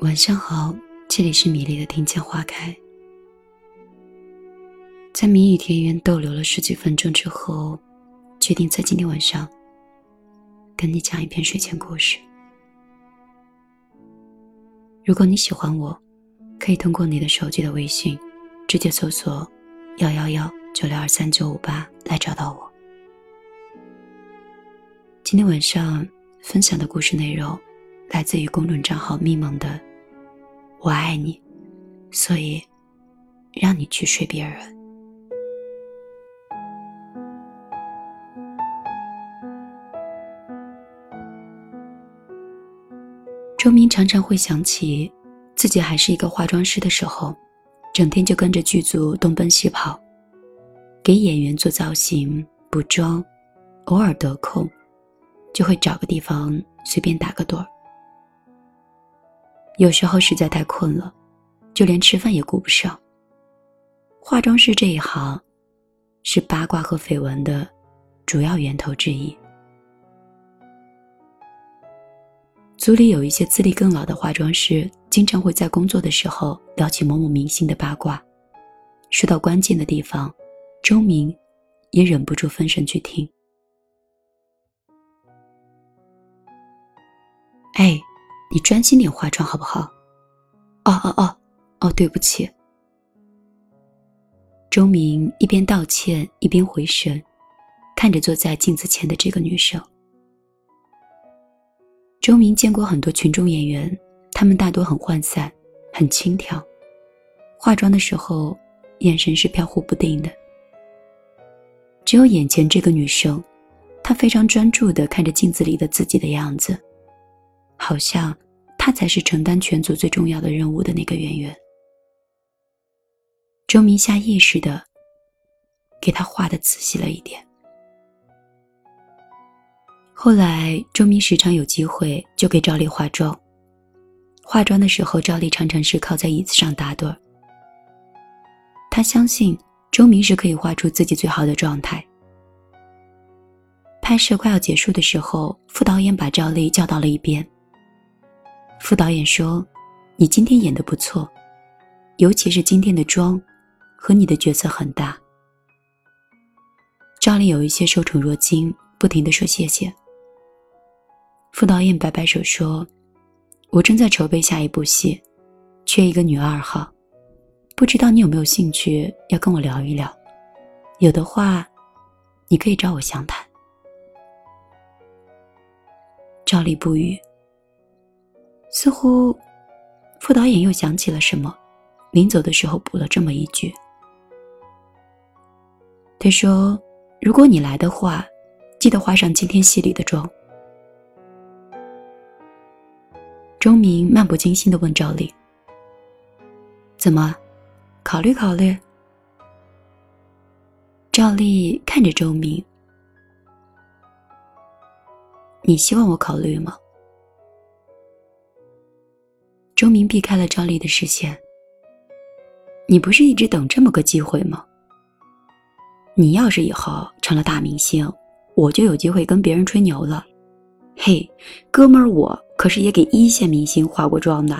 晚上好，这里是米粒的听见花开。在谜语田园逗留了十几分钟之后，决定在今天晚上跟你讲一篇睡前故事。如果你喜欢我，可以通过你的手机的微信，直接搜索幺幺幺九六二三九五八来找到我。今天晚上分享的故事内容来自于公众账号“咪蒙”的。我爱你，所以让你去睡别人。周明常常会想起自己还是一个化妆师的时候，整天就跟着剧组东奔西跑，给演员做造型、补妆，偶尔得空，就会找个地方随便打个盹儿。有时候实在太困了，就连吃饭也顾不上。化妆师这一行，是八卦和绯闻的主要源头之一。组里有一些资历更老的化妆师，经常会在工作的时候聊起某某明星的八卦。说到关键的地方，周明也忍不住分神去听。哎。你专心点化妆好不好？哦哦哦哦，对不起。周明一边道歉一边回神，看着坐在镜子前的这个女生。周明见过很多群众演员，他们大多很涣散，很轻佻，化妆的时候眼神是飘忽不定的。只有眼前这个女生，她非常专注的看着镜子里的自己的样子。好像他才是承担全组最重要的任务的那个演员。周明下意识的给他画的仔细了一点。后来，周明时常有机会就给赵丽化妆。化妆的时候，赵丽常常是靠在椅子上打盹儿。他相信周明是可以画出自己最好的状态。拍摄快要结束的时候，副导演把赵丽叫到了一边。副导演说：“你今天演的不错，尤其是今天的妆，和你的角色很搭。”赵丽有一些受宠若惊，不停的说谢谢。副导演摆摆手说：“我正在筹备下一部戏，缺一个女二号，不知道你有没有兴趣要跟我聊一聊？有的话，你可以找我详谈。”赵丽不语。似乎，副导演又想起了什么，临走的时候补了这么一句：“他说，如果你来的话，记得化上今天戏里的妆。”周明漫不经心的问赵丽：“怎么，考虑考虑？”赵丽看着周明：“你希望我考虑吗？”周明避开了赵丽的视线。你不是一直等这么个机会吗？你要是以后成了大明星，我就有机会跟别人吹牛了。嘿，哥们儿，我可是也给一线明星化过妆的。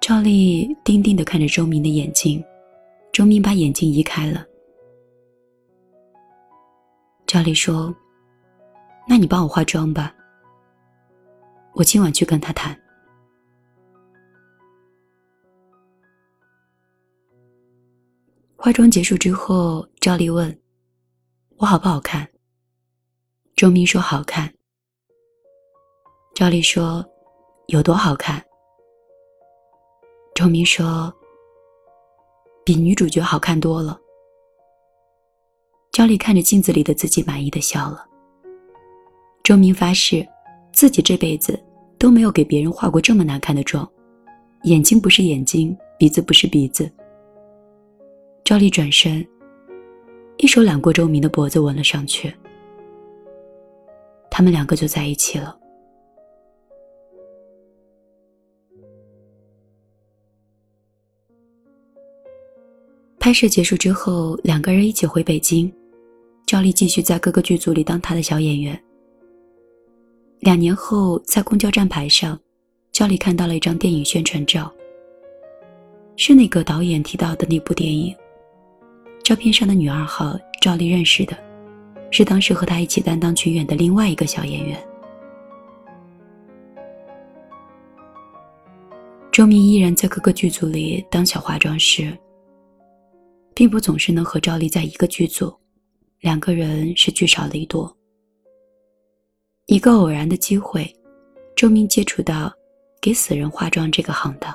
赵丽定定的看着周明的眼睛，周明把眼睛移开了。赵丽说：“那你帮我化妆吧。”我今晚去跟他谈。化妆结束之后，赵丽问：“我好不好看？”周明说：“好看。”赵丽说：“有多好看？”周明说：“比女主角好看多了。”赵丽看着镜子里的自己，满意的笑了。周明发誓。自己这辈子都没有给别人化过这么难看的妆，眼睛不是眼睛，鼻子不是鼻子。赵丽转身，一手揽过周明的脖子，吻了上去。他们两个就在一起了。拍摄结束之后，两个人一起回北京，赵丽继续在各个剧组里当他的小演员。两年后，在公交站牌上，赵丽看到了一张电影宣传照，是那个导演提到的那部电影。照片上的女二号赵丽认识的，是当时和她一起担当群演的另外一个小演员。周明依然在各个剧组里当小化妆师，并不总是能和赵丽在一个剧组，两个人是聚少离多。一个偶然的机会，周明接触到给死人化妆这个行当。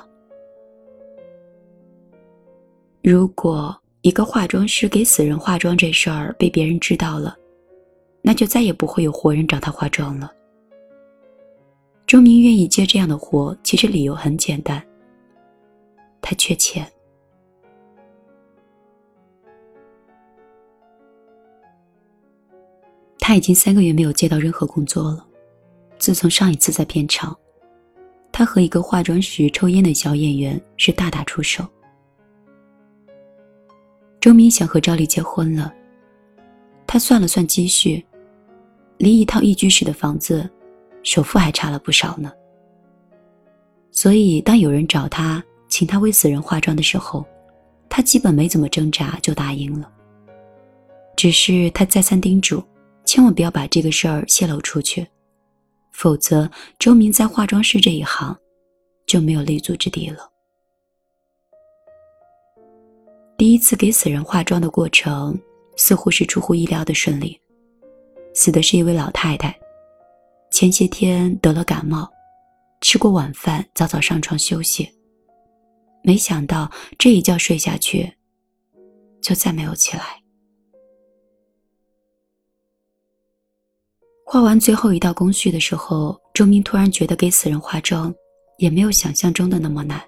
如果一个化妆师给死人化妆这事儿被别人知道了，那就再也不会有活人找他化妆了。周明愿意接这样的活，其实理由很简单。他缺钱。他已经三个月没有接到任何工作了。自从上一次在片场，他和一个化妆时抽烟的小演员是大打出手。周明想和赵丽结婚了，他算了算积蓄，离一套一居室的房子。首付还差了不少呢，所以当有人找他请他为死人化妆的时候，他基本没怎么挣扎就答应了。只是他再三叮嘱，千万不要把这个事儿泄露出去，否则周明在化妆师这一行就没有立足之地了。第一次给死人化妆的过程似乎是出乎意料的顺利，死的是一位老太太。前些天得了感冒，吃过晚饭，早早上床休息。没想到这一觉睡下去，就再没有起来。画完最后一道工序的时候，周明突然觉得给死人化妆也没有想象中的那么难。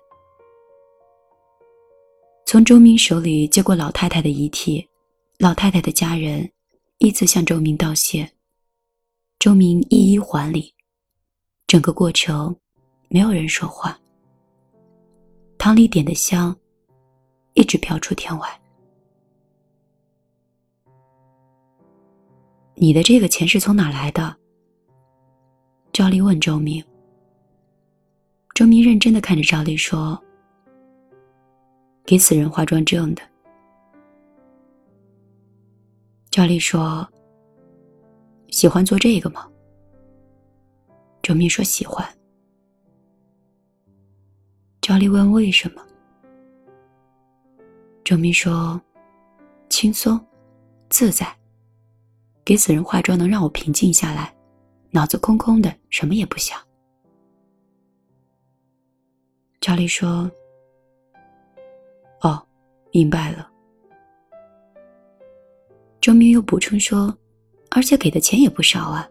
从周明手里接过老太太的遗体，老太太的家人依次向周明道谢。周明一一还礼，整个过程没有人说话。堂里点的香一直飘出天外。你的这个钱是从哪来的？赵丽问周明。周明认真的看着赵丽说：“给死人化妆挣的。”赵丽说。喜欢做这个吗？周明说喜欢。赵丽问为什么？周明说轻松自在，给死人化妆能让我平静下来，脑子空空的，什么也不想。赵丽说：“哦，明白了。”周明又补充说。而且给的钱也不少啊。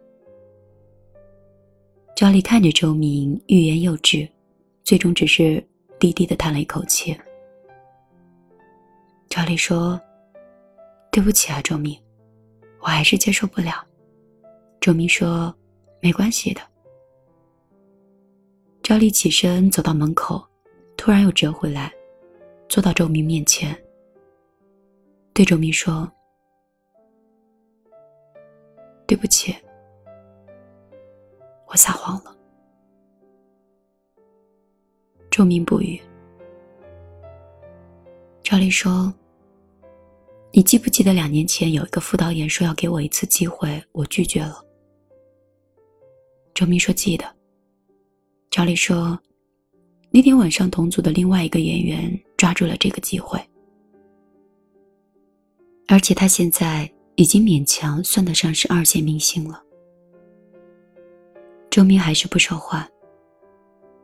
赵丽看着周明，欲言又止，最终只是低低的叹了一口气。赵丽说：“对不起啊，周明，我还是接受不了。”周明说：“没关系的。”赵丽起身走到门口，突然又折回来，坐到周明面前，对周明说。对不起，我撒谎了。周明不语。赵丽说：“你记不记得两年前有一个副导演说要给我一次机会，我拒绝了。”周明说：“记得。”赵丽说：“那天晚上同组的另外一个演员抓住了这个机会，而且他现在。”已经勉强算得上是二线明星了。周明还是不说话。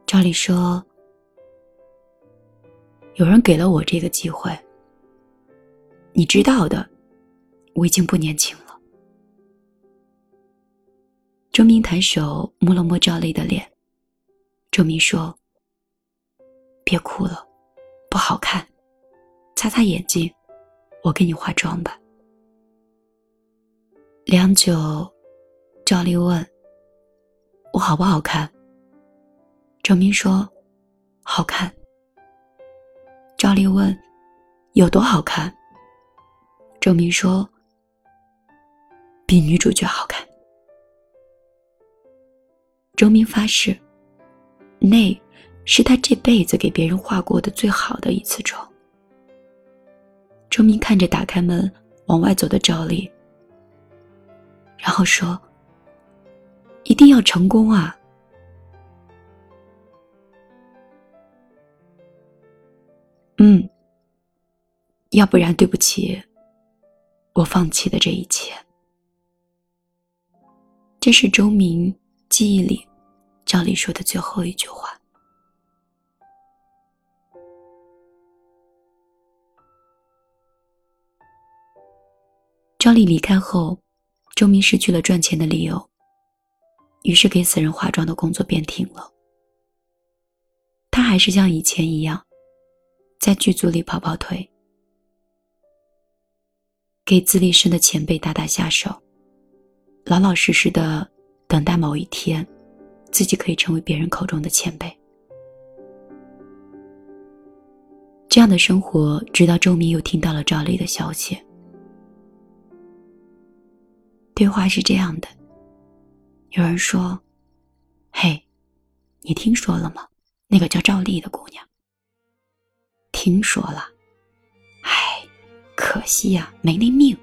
照理说，有人给了我这个机会。你知道的，我已经不年轻了。周明抬手摸了摸赵丽的脸。周明说：“别哭了，不好看，擦擦眼睛，我给你化妆吧。”良久，赵丽问：“我好不好看？”周明说：“好看。”赵丽问：“有多好看？”周明说：“比女主角好看。”周明发誓：“那是他这辈子给别人化过的最好的一次妆。周明看着打开门往外走的赵丽，然后说：“一定要成功啊！”嗯，要不然对不起，我放弃的这一切。这是周明记忆里赵丽说的最后一句话。赵丽离开后，周明失去了赚钱的理由，于是给死人化妆的工作便停了。他还是像以前一样。在剧组里跑跑腿，给资历深的前辈打打下手，老老实实的等待某一天，自己可以成为别人口中的前辈。这样的生活，直到周明又听到了赵丽的消息。对话是这样的：有人说：“嘿，你听说了吗？那个叫赵丽的姑娘。”听说了，可惜呀，没那命。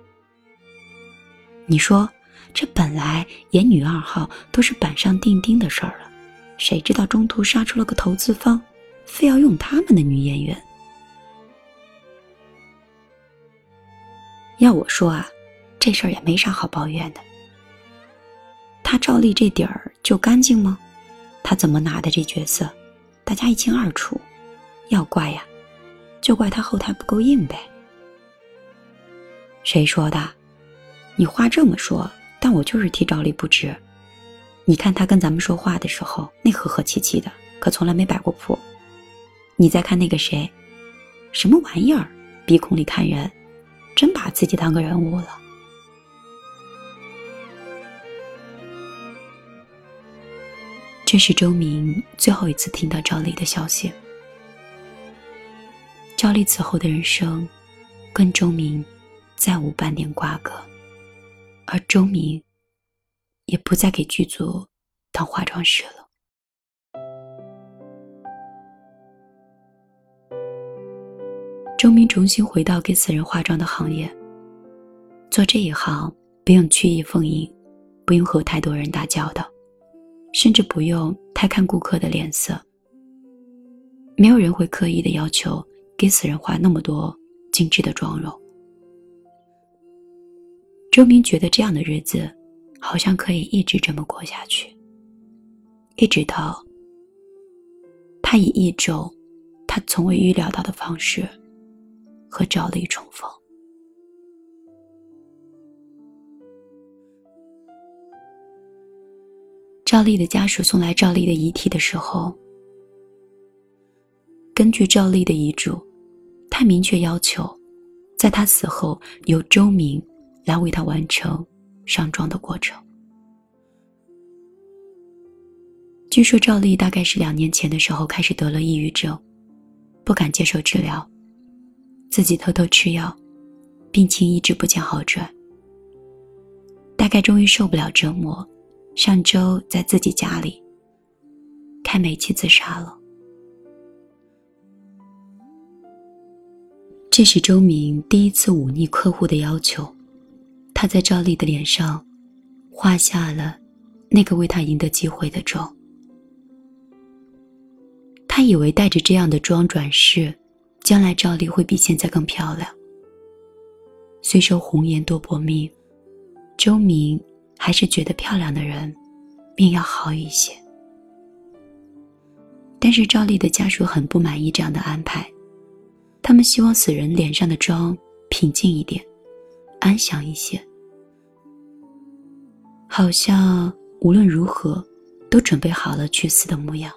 你说，这本来演女二号都是板上钉钉的事儿了，谁知道中途杀出了个投资方，非要用他们的女演员。要我说啊，这事儿也没啥好抱怨的。他赵丽这底儿就干净吗？他怎么拿的这角色，大家一清二楚。要怪呀。就怪他后台不够硬呗。谁说的？你话这么说，但我就是替赵丽不值。你看他跟咱们说话的时候，那和和气气的，可从来没摆过谱。你再看那个谁，什么玩意儿，鼻孔里看人，真把自己当个人物了。这是周明最后一次听到赵丽的消息。赵丽此后的人生，跟周明再无半点瓜葛，而周明也不再给剧组当化妆师了。周明重新回到给死人化妆的行业，做这一行不用曲意逢迎，不用和太多人打交道，甚至不用太看顾客的脸色，没有人会刻意的要求。给死人化那么多精致的妆容，周明觉得这样的日子好像可以一直这么过下去，一直到他以一种他从未预料到的方式和赵丽重逢。赵丽的家属送来赵丽的遗体的时候，根据赵丽的遗嘱。他明确要求，在他死后由周明来为他完成上妆的过程。据说赵丽大概是两年前的时候开始得了抑郁症，不敢接受治疗，自己偷偷吃药，病情一直不见好转。大概终于受不了折磨，上周在自己家里开煤气自杀了。这是周明第一次忤逆客户的要求，他在赵丽的脸上画下了那个为他赢得机会的妆。他以为带着这样的妆转世，将来赵丽会比现在更漂亮。虽说红颜多薄命，周明还是觉得漂亮的人命要好一些。但是赵丽的家属很不满意这样的安排。他们希望死人脸上的妆平静一点，安详一些，好像无论如何都准备好了去死的模样。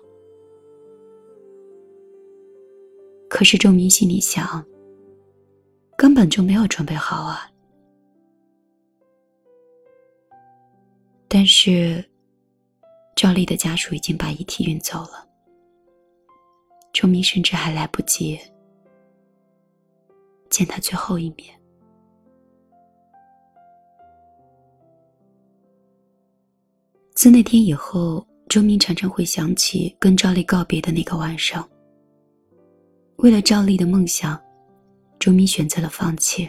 可是周明心里想，根本就没有准备好啊。但是，赵丽的家属已经把遗体运走了，周明甚至还来不及。见他最后一面。自那天以后，周明常常会想起跟赵丽告别的那个晚上。为了赵丽的梦想，周明选择了放弃。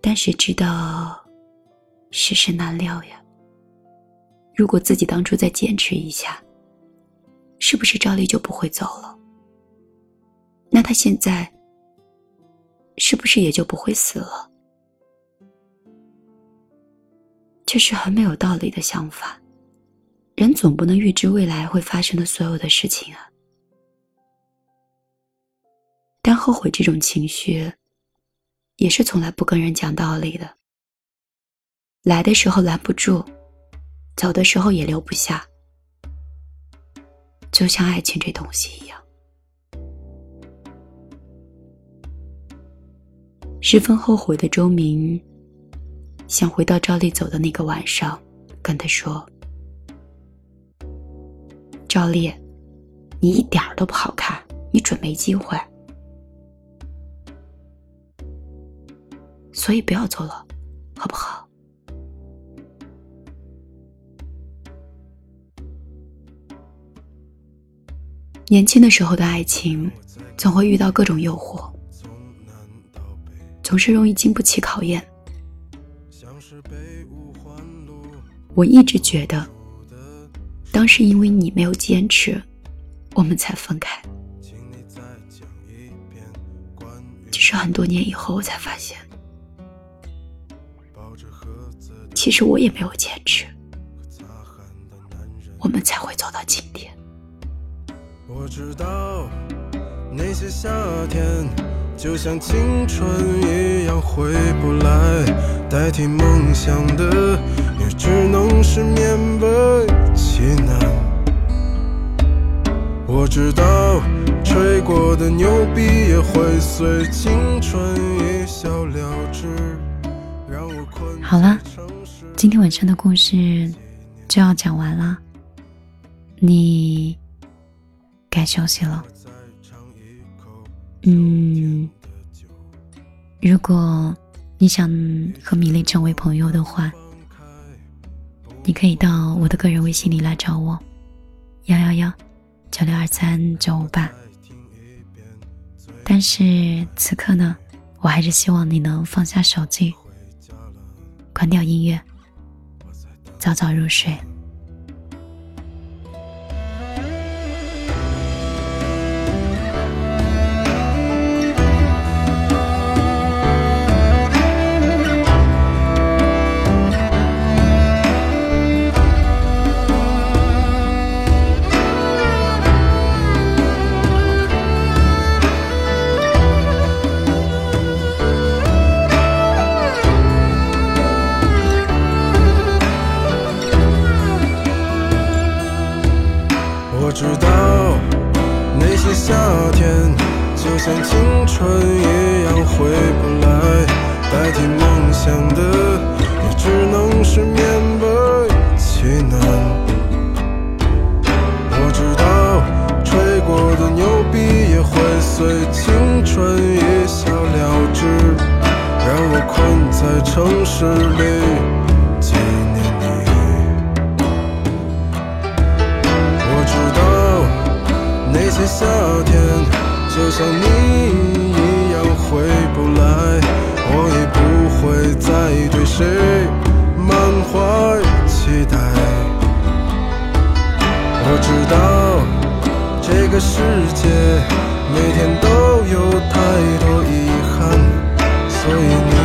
但谁知道，世事难料呀。如果自己当初再坚持一下，是不是赵丽就不会走了？那他现在是不是也就不会死了？这是很没有道理的想法。人总不能预知未来会发生的所有的事情啊。但后悔这种情绪，也是从来不跟人讲道理的。来的时候拦不住，走的时候也留不下，就像爱情这东西一样。十分后悔的周明，想回到赵丽走的那个晚上，跟她说：“赵丽，你一点都不好看，你准没机会，所以不要走了，好不好？”年轻的时候的爱情，总会遇到各种诱惑。总是容易经不起考验。我一直觉得，当时因为你没有坚持，我们才分开。只是很多年以后，我才发现，其实我也没有坚持，我们才会走到今天。我知道那些夏天。就像青春一样回不来，代替梦想的只能是勉为其难。我知道吹过的牛逼也会随青春一笑了之。让我困好了，今天晚上的故事就要讲完了，你该休息了。嗯，如果你想和米粒成为朋友的话，你可以到我的个人微信里来找我，幺幺幺九六二三九五八。但是此刻呢，我还是希望你能放下手机，关掉音乐，早早入睡。我困在城市里，纪念你。我知道那些夏天就像你一样回不来，我已不会再对谁满怀期待。我知道这个世界每天都有太多遗憾，所以你。